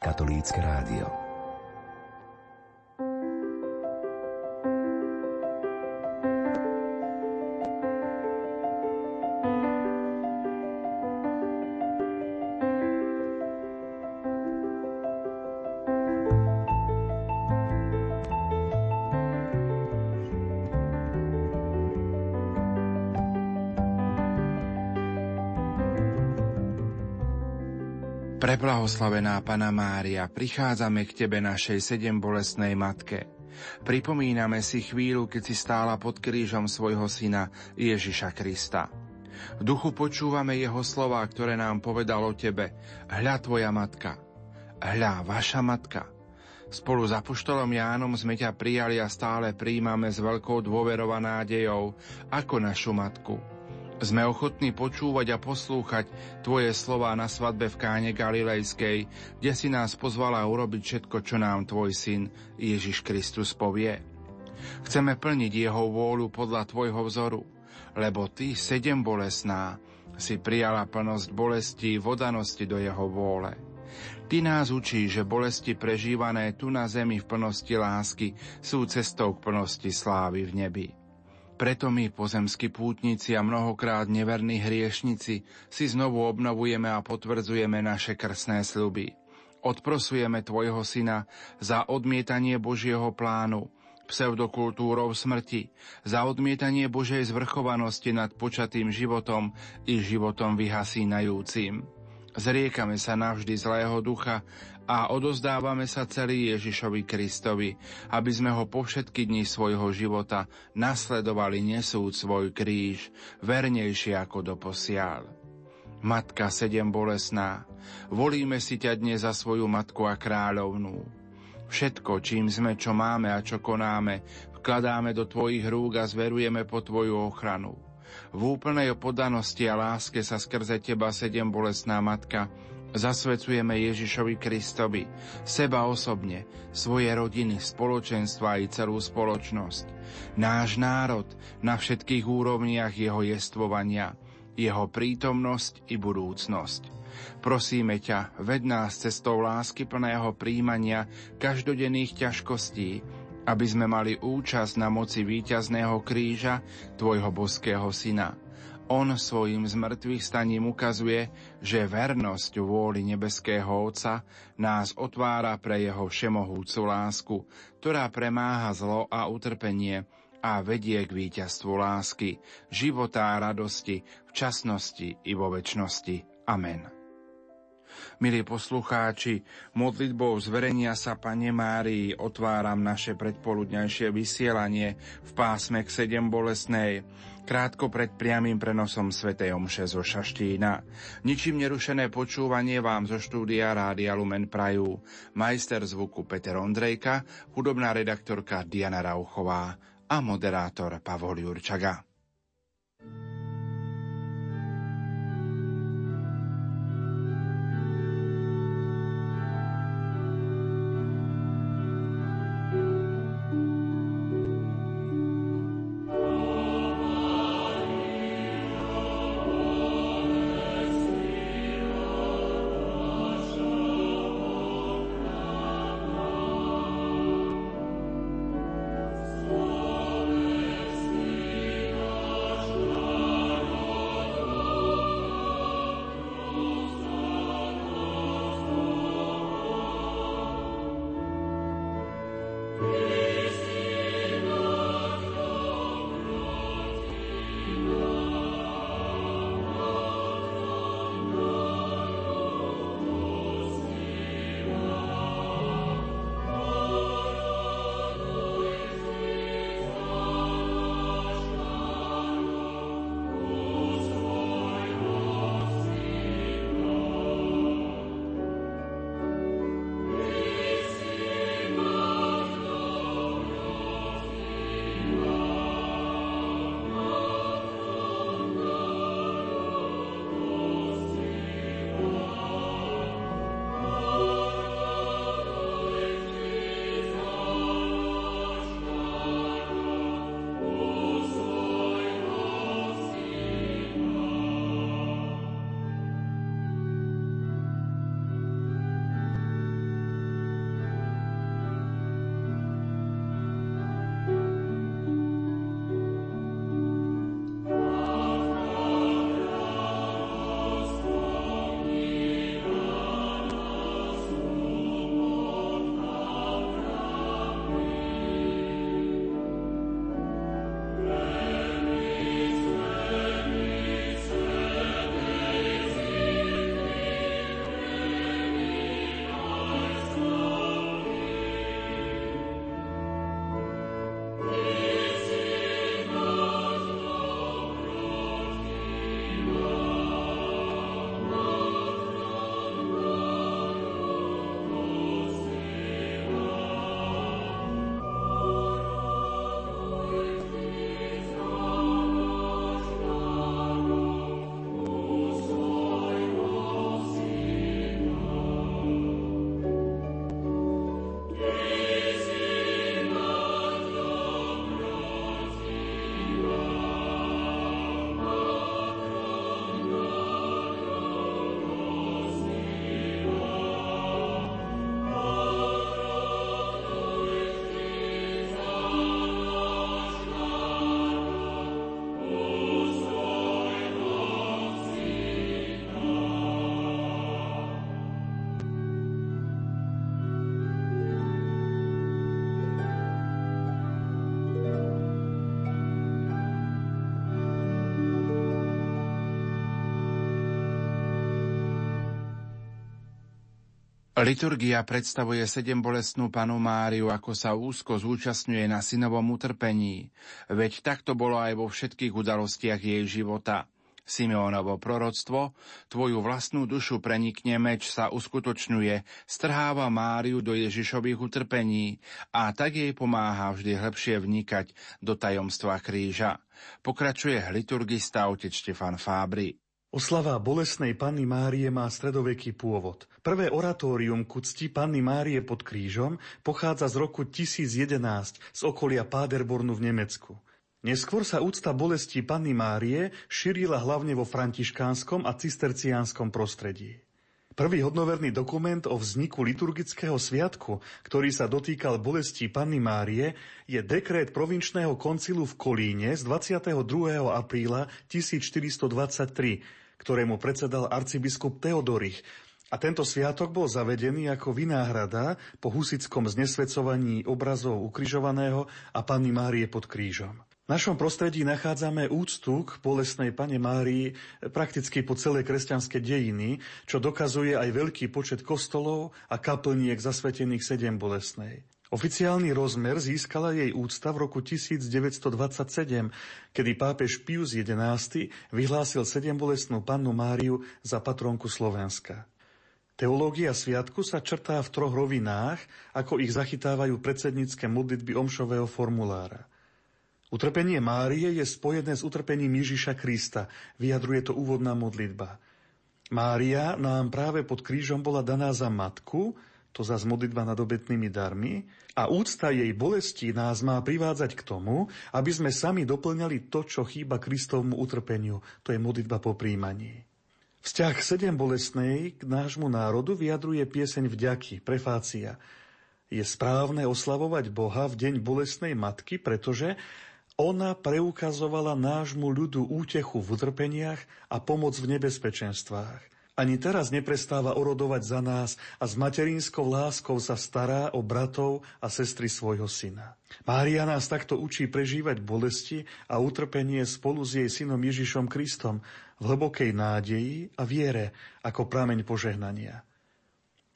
Katolícke rádio. Preblahoslavená Pana Mária, prichádzame k Tebe, našej sedem bolestnej matke. Pripomíname si chvíľu, keď si stála pod krížom svojho syna Ježiša Krista. V duchu počúvame jeho slova, ktoré nám povedal o Tebe. Hľa Tvoja matka. Hľa Vaša matka. Spolu s Apoštolom Jánom sme ťa prijali a stále príjmame s veľkou dôverou a nádejou ako našu matku. Sme ochotní počúvať a poslúchať Tvoje slová na svadbe v Káne Galilejskej, kde si nás pozvala urobiť všetko, čo nám Tvoj syn Ježiš Kristus povie. Chceme plniť Jeho vôľu podľa Tvojho vzoru, lebo Ty, sedem bolesná, si prijala plnosť bolesti vodanosti do Jeho vôle. Ty nás učí, že bolesti prežívané tu na zemi v plnosti lásky sú cestou k plnosti slávy v nebi. Preto my, pozemskí pútnici a mnohokrát neverní hriešnici, si znovu obnovujeme a potvrdzujeme naše krsné sľuby. Odprosujeme Tvojho Syna za odmietanie Božieho plánu, pseudokultúrou smrti, za odmietanie Božej zvrchovanosti nad počatým životom i životom vyhasínajúcim. Zriekame sa navždy zlého ducha a odozdávame sa celý Ježišovi Kristovi, aby sme ho po všetky dni svojho života nasledovali nesúť svoj kríž, vernejšie ako doposiaľ. Matka sedem bolesná, volíme si ťa dnes za svoju matku a kráľovnú. Všetko, čím sme, čo máme a čo konáme, vkladáme do tvojich rúk a zverujeme po tvoju ochranu. V úplnej podanosti a láske sa skrze teba sedem bolesná matka Zasvecujeme Ježišovi Kristovi, seba osobne, svoje rodiny, spoločenstva i celú spoločnosť. Náš národ na všetkých úrovniach jeho jestvovania, jeho prítomnosť i budúcnosť. Prosíme ťa, ved nás cestou lásky plného príjmania každodenných ťažkostí, aby sme mali účasť na moci víťazného kríža Tvojho boského syna on svojim zmrtvých staním ukazuje, že vernosť vôli nebeského Otca nás otvára pre jeho všemohúcu lásku, ktorá premáha zlo a utrpenie a vedie k víťazstvu lásky, života a radosti, v časnosti i vo väčšnosti. Amen. Milí poslucháči, modlitbou zverenia sa Pane Márii otváram naše predpoludňajšie vysielanie v pásme k 7 bolesnej krátko pred priamým prenosom Sv. Omše zo Šaštína. Ničím nerušené počúvanie vám zo štúdia Rádia Lumen Prajú. Majster zvuku Peter Ondrejka, hudobná redaktorka Diana Rauchová a moderátor Pavol Jurčaga. Liturgia predstavuje sedem bolestnú panu Máriu, ako sa úzko zúčastňuje na synovom utrpení. Veď takto bolo aj vo všetkých udalostiach jej života. Simeonovo proroctvo, tvoju vlastnú dušu prenikne meč sa uskutočňuje, strháva Máriu do Ježišových utrpení a tak jej pomáha vždy hlbšie vnikať do tajomstva kríža. Pokračuje liturgista otec Štefan Fábry. Oslava bolesnej Panny Márie má stredoveký pôvod. Prvé oratórium ku cti Panny Márie pod krížom pochádza z roku 1011 z okolia Páderbornu v Nemecku. Neskôr sa úcta bolesti Panny Márie šírila hlavne vo františkánskom a cisterciánskom prostredí. Prvý hodnoverný dokument o vzniku liturgického sviatku, ktorý sa dotýkal bolesti Panny Márie, je dekrét provinčného koncilu v Kolíne z 22. apríla 1423, ktorému predsedal arcibiskup Teodorich, a tento sviatok bol zavedený ako vynáhrada po husickom znesvedcovaní obrazov ukrižovaného a Panny Márie pod krížom. V našom prostredí nachádzame úctu k bolesnej pane Márii prakticky po celej kresťanské dejiny, čo dokazuje aj veľký počet kostolov a kaplniek zasvetených sedem bolesnej. Oficiálny rozmer získala jej úcta v roku 1927, kedy pápež Pius XI vyhlásil sedembolestnú pannu Máriu za patronku Slovenska. Teológia sviatku sa črtá v troch rovinách, ako ich zachytávajú predsednícke modlitby omšového formulára – Utrpenie Márie je spojené s utrpením Ježiša Krista, vyjadruje to úvodná modlitba. Mária nám práve pod krížom bola daná za matku, to za modlitba nad obetnými darmi, a úcta jej bolesti nás má privádzať k tomu, aby sme sami doplňali to, čo chýba Kristovmu utrpeniu, to je modlitba po príjmaní. Vzťah sedem bolestnej k nášmu národu vyjadruje pieseň vďaky, prefácia. Je správne oslavovať Boha v deň bolestnej matky, pretože ona preukazovala nášmu ľudu útechu v utrpeniach a pomoc v nebezpečenstvách. Ani teraz neprestáva orodovať za nás a s materinskou láskou sa stará o bratov a sestry svojho syna. Mária nás takto učí prežívať bolesti a utrpenie spolu s jej synom Ježišom Kristom v hlbokej nádeji a viere ako prameň požehnania.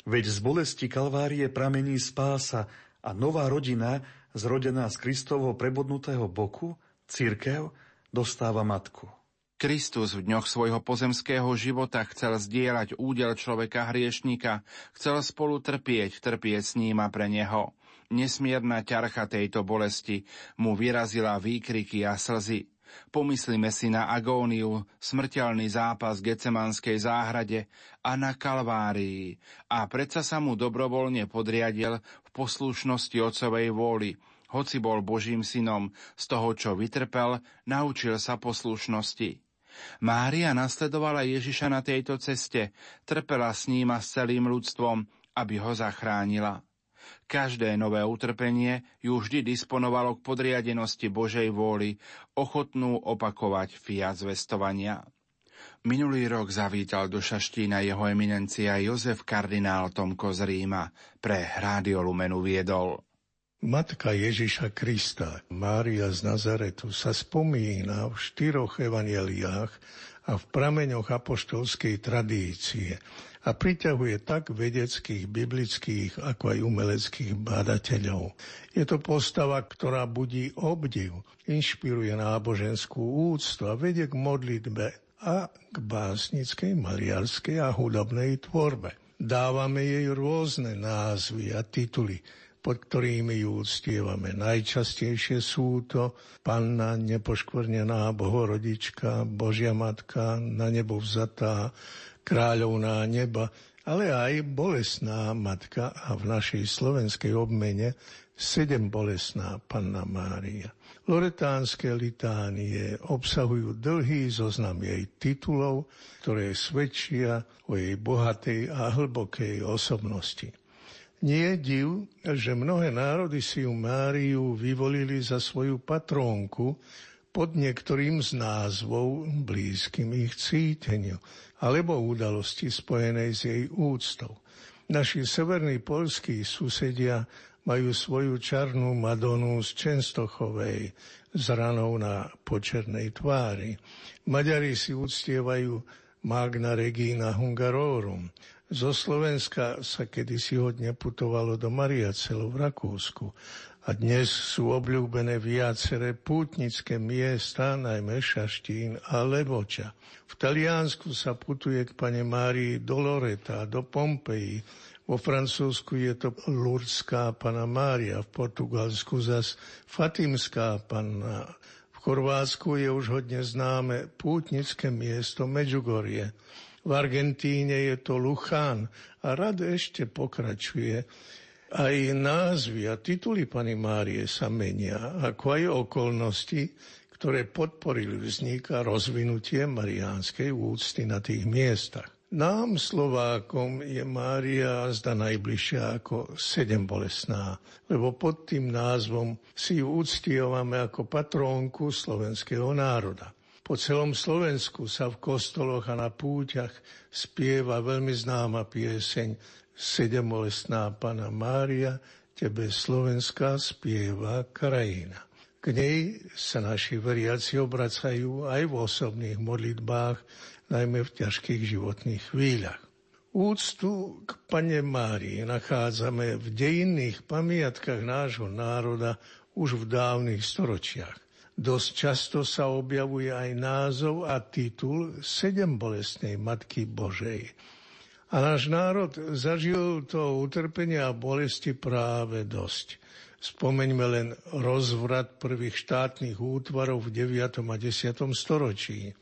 Veď z bolesti Kalvárie pramení spása a nová rodina zrodená z Kristovho prebodnutého boku, církev, dostáva matku. Kristus v dňoch svojho pozemského života chcel zdieľať údel človeka hriešnika, chcel spolu trpieť, trpieť s ním a pre neho. Nesmierna ťarcha tejto bolesti mu vyrazila výkriky a slzy. Pomyslíme si na agóniu, smrteľný zápas v Gecemanskej záhrade a na Kalvárii. A predsa sa mu dobrovoľne podriadil v poslušnosti otcovej vôli. Hoci bol Božím synom, z toho, čo vytrpel, naučil sa poslušnosti. Mária nasledovala Ježiša na tejto ceste, trpela s ním a s celým ľudstvom, aby ho zachránila. Každé nové utrpenie ju vždy disponovalo k podriadenosti Božej vôli, ochotnú opakovať fiat zvestovania. Minulý rok zavítal do Šaštína jeho eminencia Jozef kardinál Tomko z Ríma. Pre Rádio Lumenu viedol. Matka Ježiša Krista, Mária z Nazaretu, sa spomína v štyroch evaneliách a v prameňoch apoštolskej tradície a priťahuje tak vedeckých, biblických, ako aj umeleckých bádateľov. Je to postava, ktorá budí obdiv, inšpiruje náboženskú úctu a vedie k modlitbe a k básnickej, maliarskej a hudobnej tvorbe. Dávame jej rôzne názvy a tituly, pod ktorými ju uctievame. Najčastejšie sú to Panna nepoškvrnená Bohorodička, Božia Matka, na nebo vzatá, kráľovná neba, ale aj bolesná matka a v našej slovenskej obmene sedem bolesná Panna Mária. Loretánske litánie obsahujú dlhý zoznam jej titulov, ktoré svedčia o jej bohatej a hlbokej osobnosti. Nie je div, že mnohé národy si ju Máriu vyvolili za svoju patrónku pod niektorým z názvov blízkym ich cíteniu alebo udalosti spojenej s jej úctou. Naši severní polskí susedia majú svoju čarnú Madonu z Čenstochovej s ranou na počernej tvári. Maďari si uctievajú Magna Regina Hungarorum Zo Slovenska sa kedysi hodne putovalo do Mariacelu v Rakúsku a dnes sú obľúbené viaceré pútnické miesta, najmä Šaštín a Levoča. V Taliansku sa putuje k pane Márii do Loreta, do Pompeji, vo Francúzsku je to Lurdská pana Mária, v Portugalsku zas Fatimská panna. V Chorvátsku je už hodne známe pútnické miesto Medžugorie. V Argentíne je to Luchán a rad ešte pokračuje. Aj názvy a tituly Pany Márie sa menia, ako aj okolnosti, ktoré podporili vznik a rozvinutie mariánskej úcty na tých miestach. Nám, Slovákom, je Mária zda najbližšia ako sedem bolesná, lebo pod tým názvom si ju uctievame ako patrónku slovenského národa. Po celom Slovensku sa v kostoloch a na púťach spieva veľmi známa pieseň Sedembolesná Pana Mária, tebe Slovenská spieva krajina. K nej sa naši veriaci obracajú aj v osobných modlitbách, najmä v ťažkých životných chvíľach. Úctu k Pane Márii nachádzame v dejinných pamiatkách nášho národa už v dávnych storočiach. Dosť často sa objavuje aj názov a titul Sedem bolestnej Matky Božej. A náš národ zažil to utrpenia a bolesti práve dosť. Spomeňme len rozvrat prvých štátnych útvarov v 9. a 10. storočí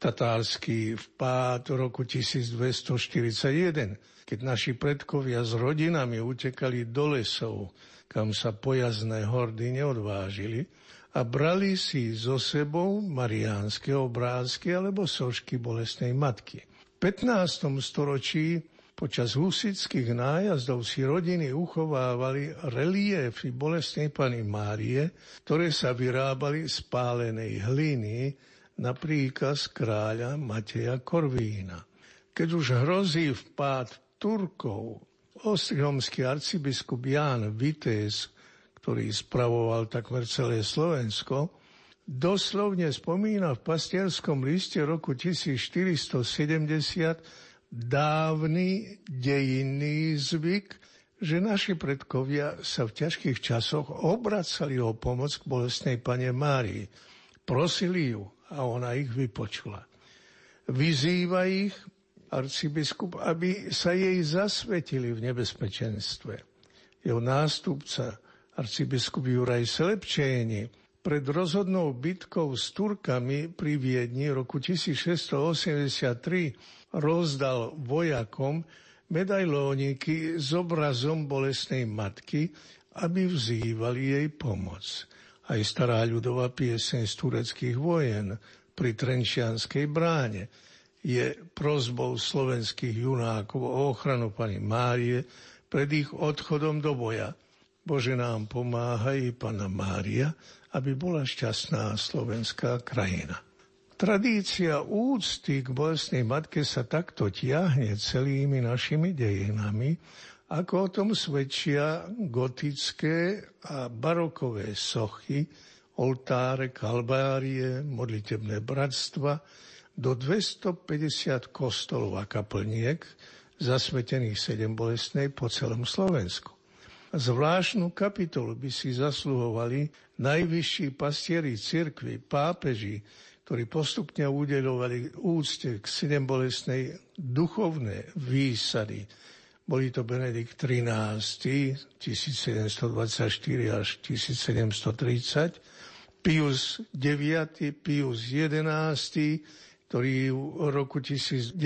tatársky vpád roku 1241, keď naši predkovia s rodinami utekali do lesov, kam sa pojazné hordy neodvážili, a brali si so sebou mariánske obrázky alebo sošky bolestnej matky. V 15. storočí počas husických nájazdov si rodiny uchovávali reliefy bolestnej Pany Márie, ktoré sa vyrábali z pálenej hliny, na príkaz kráľa Mateja Korvína. Keď už hrozí vpád Turkov, ostrihomský arcibiskup Ján Vitéz, ktorý spravoval takmer celé Slovensko, doslovne spomína v pastierskom liste roku 1470 dávny dejinný zvyk, že naši predkovia sa v ťažkých časoch obracali o pomoc k bolestnej pane Márii. Prosili ju, a ona ich vypočula. Vyzýva ich arcibiskup, aby sa jej zasvetili v nebezpečenstve. Jeho nástupca, arcibiskup Juraj Slepčéni, pred rozhodnou bitkou s Turkami pri Viedni roku 1683 rozdal vojakom medailóniky s obrazom bolesnej matky, aby vzývali jej pomoc aj stará ľudová pieseň z tureckých vojen pri Trenčianskej bráne je prozbou slovenských junákov o ochranu pani Márie pred ich odchodom do boja. Bože nám pomáha i Pana Mária, aby bola šťastná slovenská krajina. Tradícia úcty k bolestnej matke sa takto tiahne celými našimi dejinami ako o tom svedčia gotické a barokové sochy, oltáre, kalbárie, modlitebné bratstva, do 250 kostolov a kaplniek, zasvetených sedem bolestnej po celom Slovensku. Zvláštnu kapitolu by si zasluhovali najvyšší pastieri cirkvi, pápeži, ktorí postupne udelovali úcte k sedem bolestnej duchovné výsady, boli to Benedikt XIII, 1724 až 1730, Pius IX, Pius XI, ktorý v roku 1927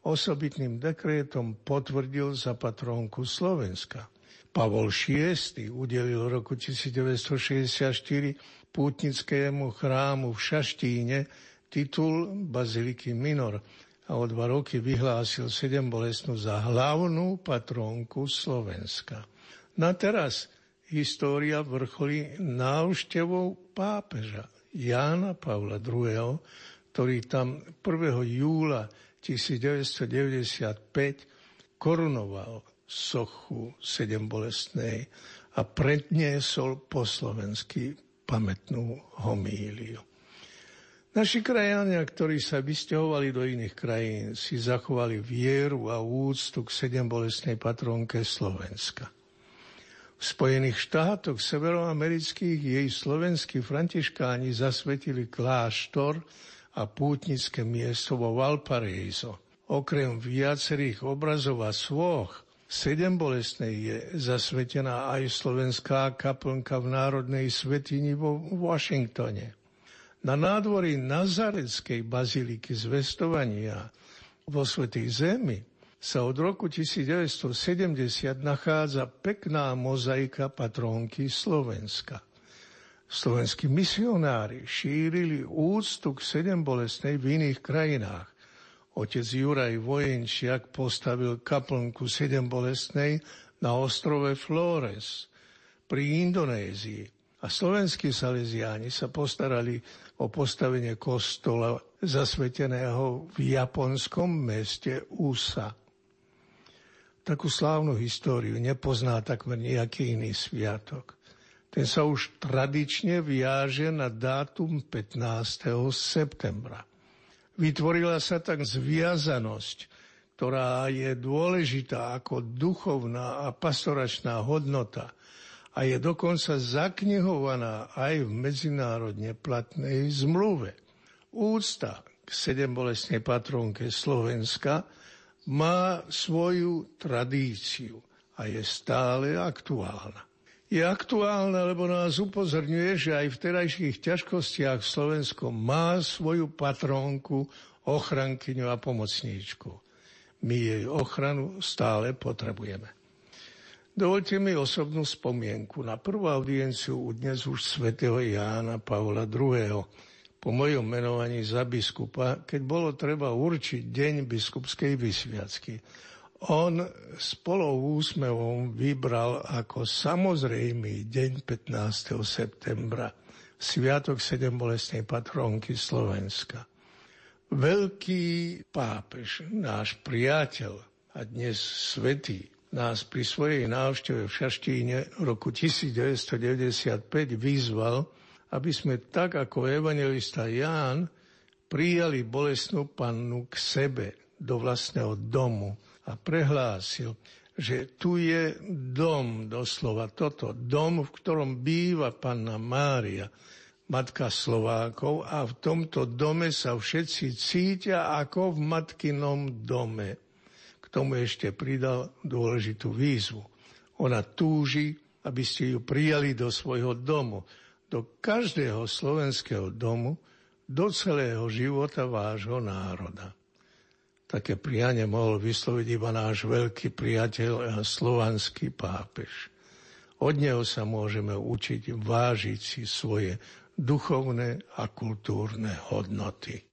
osobitným dekrétom potvrdil za patrónku Slovenska. Pavol VI udelil v roku 1964 pútnickému chrámu v Šaštíne titul Baziliky Minor – a o dva roky vyhlásil sedem bolestnú za hlavnú patrónku Slovenska. Na teraz história vrcholí návštevou pápeža Jána Pavla II., ktorý tam 1. júla 1995 korunoval sochu sedem bolestnej a predniesol po slovensky pamätnú homíliu. Naši krajania, ktorí sa vysťahovali do iných krajín, si zachovali vieru a úctu k sedembolesnej patronke Slovenska. Spojených štátoch severoamerických jej slovenskí františkáni zasvetili kláštor a pútnické miesto vo Valparaiso. Okrem viacerých obrazov a svoch, sedem bolestnej je zasvetená aj slovenská kaplnka v Národnej svetini vo Washingtone. Na nádvorí Nazareckej baziliky zvestovania vo Svetej Zemi sa od roku 1970 nachádza pekná mozaika patrónky Slovenska. Slovenskí misionári šírili úctu k sedem bolestnej v iných krajinách. Otec Juraj Vojenčiak postavil kaplnku sedem bolestnej na ostrove Flores pri Indonézii a slovenskí saleziáni sa postarali o postavenie kostola zasveteného v japonskom meste Usa. Takú slávnu históriu nepozná takmer nejaký iný sviatok. Ten sa už tradične viaže na dátum 15. septembra. Vytvorila sa tak zviazanosť, ktorá je dôležitá ako duchovná a pastoračná hodnota – a je dokonca zaknihovaná aj v medzinárodne platnej zmluve. Úcta k sedembolesnej patronke Slovenska má svoju tradíciu a je stále aktuálna. Je aktuálna, lebo nás upozorňuje, že aj v terajších ťažkostiach Slovensko má svoju patrónku, ochrankyňu a pomocníčku. My jej ochranu stále potrebujeme. Dovolte mi osobnú spomienku na prvú audienciu u dnes už svätého Jána Pavla II. Po mojom menovaní za biskupa, keď bolo treba určiť deň biskupskej vysviacky. On s polou úsmevom vybral ako samozrejmý deň 15. septembra, sviatok sedembolesnej patronky Slovenska. Veľký pápež, náš priateľ a dnes svetý, nás pri svojej návšteve v Šaštíne roku 1995 vyzval, aby sme tak ako evangelista Ján prijali bolesnú pannu k sebe do vlastného domu a prehlásil, že tu je dom, doslova toto, dom, v ktorom býva panna Mária, matka Slovákov a v tomto dome sa všetci cítia ako v matkinom dome tomu ešte pridal dôležitú výzvu. Ona túži, aby ste ju prijali do svojho domu, do každého slovenského domu, do celého života vášho národa. Také prianie mohol vysloviť iba náš veľký priateľ a slovanský pápež. Od neho sa môžeme učiť vážiť si svoje duchovné a kultúrne hodnoty.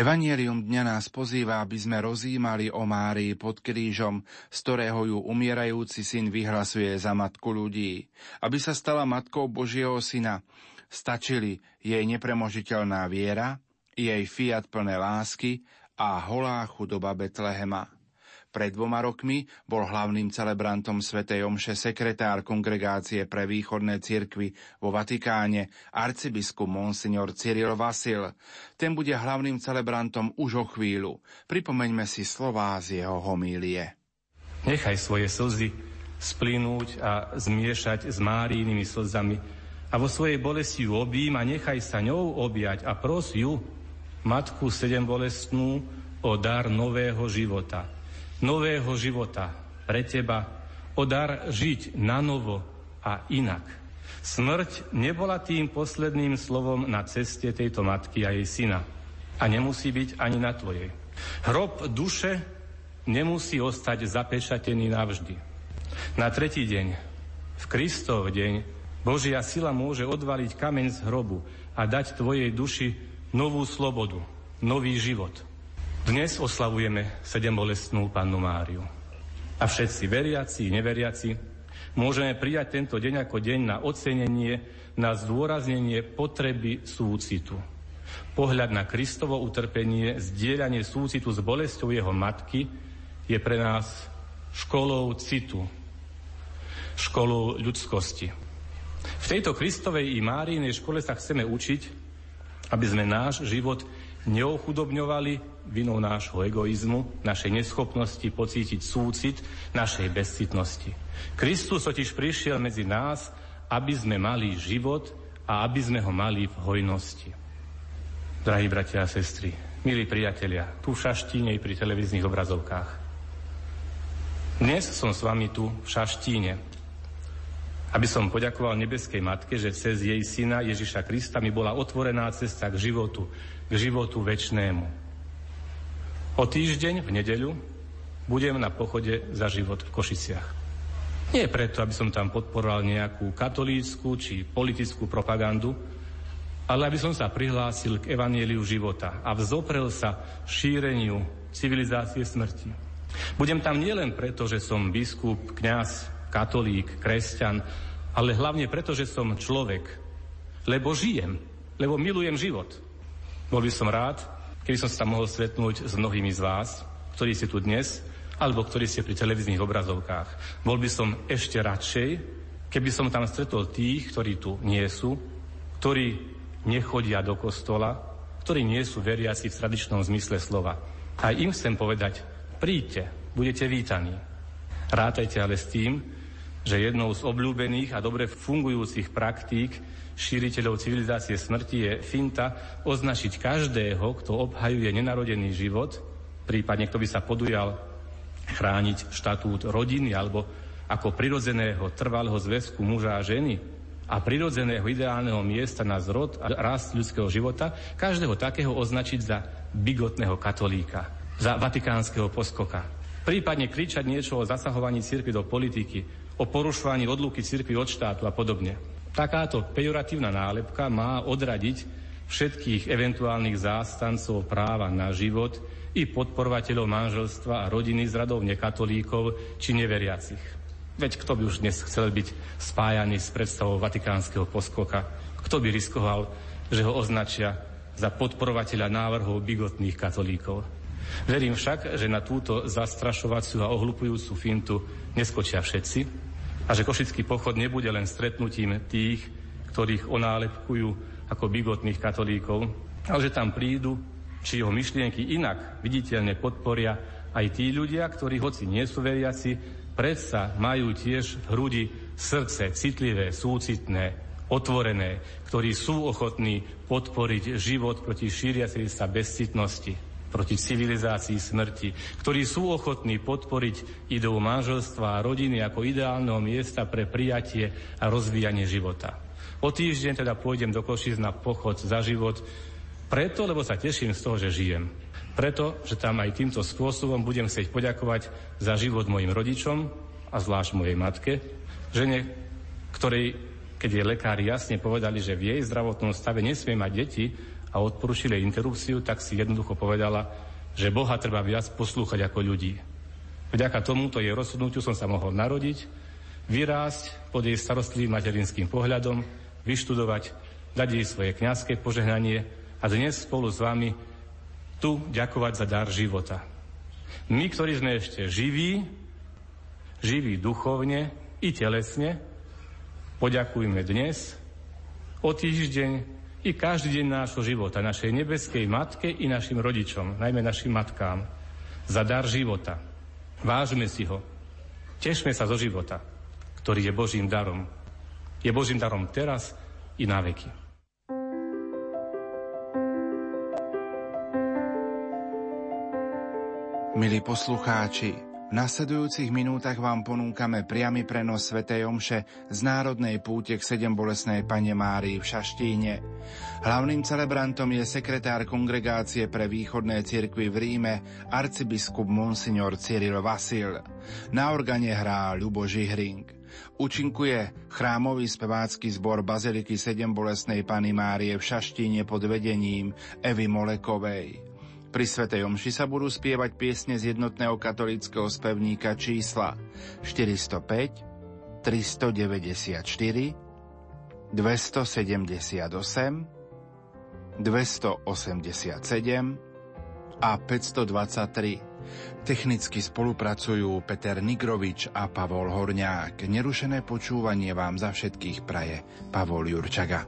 Evangelium dňa nás pozýva, aby sme rozímali o Márii pod krížom, z ktorého ju umierajúci syn vyhlasuje za matku ľudí. Aby sa stala matkou Božieho syna, stačili jej nepremožiteľná viera, jej fiat plné lásky a holá chudoba Betlehema. Pred dvoma rokmi bol hlavným celebrantom svätej Omše sekretár kongregácie pre východné cirkvy vo Vatikáne, arcibiskup Monsignor Cyril Vasil. Ten bude hlavným celebrantom už o chvíľu. Pripomeňme si slová z jeho homílie. Nechaj svoje slzy splínuť a zmiešať s Márijnými slzami a vo svojej bolesti ju obím a nechaj sa ňou objať a pros ju, matku sedem bolestnú, o dar nového života – nového života pre teba, o dar žiť na novo a inak. Smrť nebola tým posledným slovom na ceste tejto matky a jej syna. A nemusí byť ani na tvojej. Hrob duše nemusí ostať zapečatený navždy. Na tretí deň, v Kristov deň, Božia sila môže odvaliť kameň z hrobu a dať tvojej duši novú slobodu, nový život – dnes oslavujeme sedembolestnú pannu Máriu. A všetci veriaci, neveriaci, môžeme prijať tento deň ako deň na ocenenie, na zdôraznenie potreby súcitu. Pohľad na Kristovo utrpenie, zdieľanie súcitu s bolestou jeho matky je pre nás školou citu, školou ľudskosti. V tejto Kristovej i Márinej škole sa chceme učiť, aby sme náš život neochudobňovali vinou nášho egoizmu, našej neschopnosti pocítiť súcit, našej bezcitnosti. Kristus totiž prišiel medzi nás, aby sme mali život a aby sme ho mali v hojnosti. Drahí bratia a sestry, milí priatelia, tu v Šaštíne i pri televíznych obrazovkách. Dnes som s vami tu v Šaštíne, aby som poďakoval nebeskej Matke, že cez jej syna Ježiša Krista mi bola otvorená cesta k životu, k životu väčšnému. O týždeň v nedeľu budem na pochode za život v Košiciach. Nie preto, aby som tam podporoval nejakú katolícku či politickú propagandu, ale aby som sa prihlásil k evanieliu života a vzoprel sa šíreniu civilizácie smrti. Budem tam nielen preto, že som biskup, kňaz, katolík, kresťan, ale hlavne preto, že som človek, lebo žijem, lebo milujem život. Bol by som rád, keby som sa mohol stretnúť s mnohými z vás, ktorí ste tu dnes, alebo ktorí ste pri televíznych obrazovkách. Bol by som ešte radšej, keby som tam stretol tých, ktorí tu nie sú, ktorí nechodia do kostola, ktorí nie sú veriaci v tradičnom zmysle slova. A im chcem povedať, príďte, budete vítaní. Rátajte ale s tým, že jednou z obľúbených a dobre fungujúcich praktík šíriteľov civilizácie smrti je finta označiť každého, kto obhajuje nenarodený život, prípadne kto by sa podujal chrániť štatút rodiny alebo ako prirodzeného trvalého zväzku muža a ženy a prirodzeného ideálneho miesta na zrod a rast ľudského života, každého takého označiť za bigotného katolíka, za vatikánskeho poskoka. Prípadne kričať niečo o zasahovaní cirkvi do politiky, o porušovaní odluky cirkvi od štátu a podobne. Takáto pejoratívna nálepka má odradiť všetkých eventuálnych zástancov práva na život i podporovateľov manželstva a rodiny z radov nekatolíkov či neveriacich. Veď kto by už dnes chcel byť spájaný s predstavou vatikánskeho poskoka? Kto by riskoval, že ho označia za podporovateľa návrhov bigotných katolíkov? Verím však, že na túto zastrašovaciu a ohlupujúcu fintu neskočia všetci, a že Košický pochod nebude len stretnutím tých, ktorých onálepkujú ako bigotných katolíkov, ale že tam prídu, či jeho myšlienky inak viditeľne podporia aj tí ľudia, ktorí hoci nie sú veriaci, predsa majú tiež v hrudi srdce citlivé, súcitné, otvorené, ktorí sú ochotní podporiť život proti šíriacej sa bezcitnosti, proti civilizácii smrti, ktorí sú ochotní podporiť ideu manželstva a rodiny ako ideálneho miesta pre prijatie a rozvíjanie života. O týždeň teda pôjdem do Košic na pochod za život, preto, lebo sa teším z toho, že žijem. Preto, že tam aj týmto spôsobom budem chcieť poďakovať za život mojim rodičom a zvlášť mojej matke, žene, ktorej, keď jej lekári jasne povedali, že v jej zdravotnom stave nesmie mať deti a odporúčili interrupciu, tak si jednoducho povedala, že Boha treba viac poslúchať ako ľudí. Vďaka tomuto jej rozhodnutiu som sa mohol narodiť, vyrásť pod jej starostlivým materinským pohľadom, vyštudovať, dať jej svoje kňazské požehnanie a dnes spolu s vami tu ďakovať za dar života. My, ktorí sme ešte živí, živí duchovne i telesne, poďakujme dnes, o týždeň i každý deň nášho života, našej nebeskej matke i našim rodičom, najmä našim matkám, za dar života. Vážme si ho. Tešme sa zo života, ktorý je Božím darom. Je Božím darom teraz i na veky. Milí poslucháči, v nasledujúcich minútach vám ponúkame priamy prenos Sv. Omše z Národnej púte k sedem bolesnej Pane Márii v Šaštíne. Hlavným celebrantom je sekretár kongregácie pre východné cirkvy v Ríme, arcibiskup Monsignor Cyril Vasil. Na organe hrá Ľubo Žihring. Učinkuje chrámový spevácky zbor Baziliky sedem bolesnej Pany Márie v Šaštíne pod vedením Evy Molekovej. Pri Svetej Omši sa budú spievať piesne z jednotného katolického spevníka čísla 405, 394, 278, 287 a 523. Technicky spolupracujú Peter Nigrovič a Pavol Horňák. Nerušené počúvanie vám za všetkých praje Pavol Jurčaga.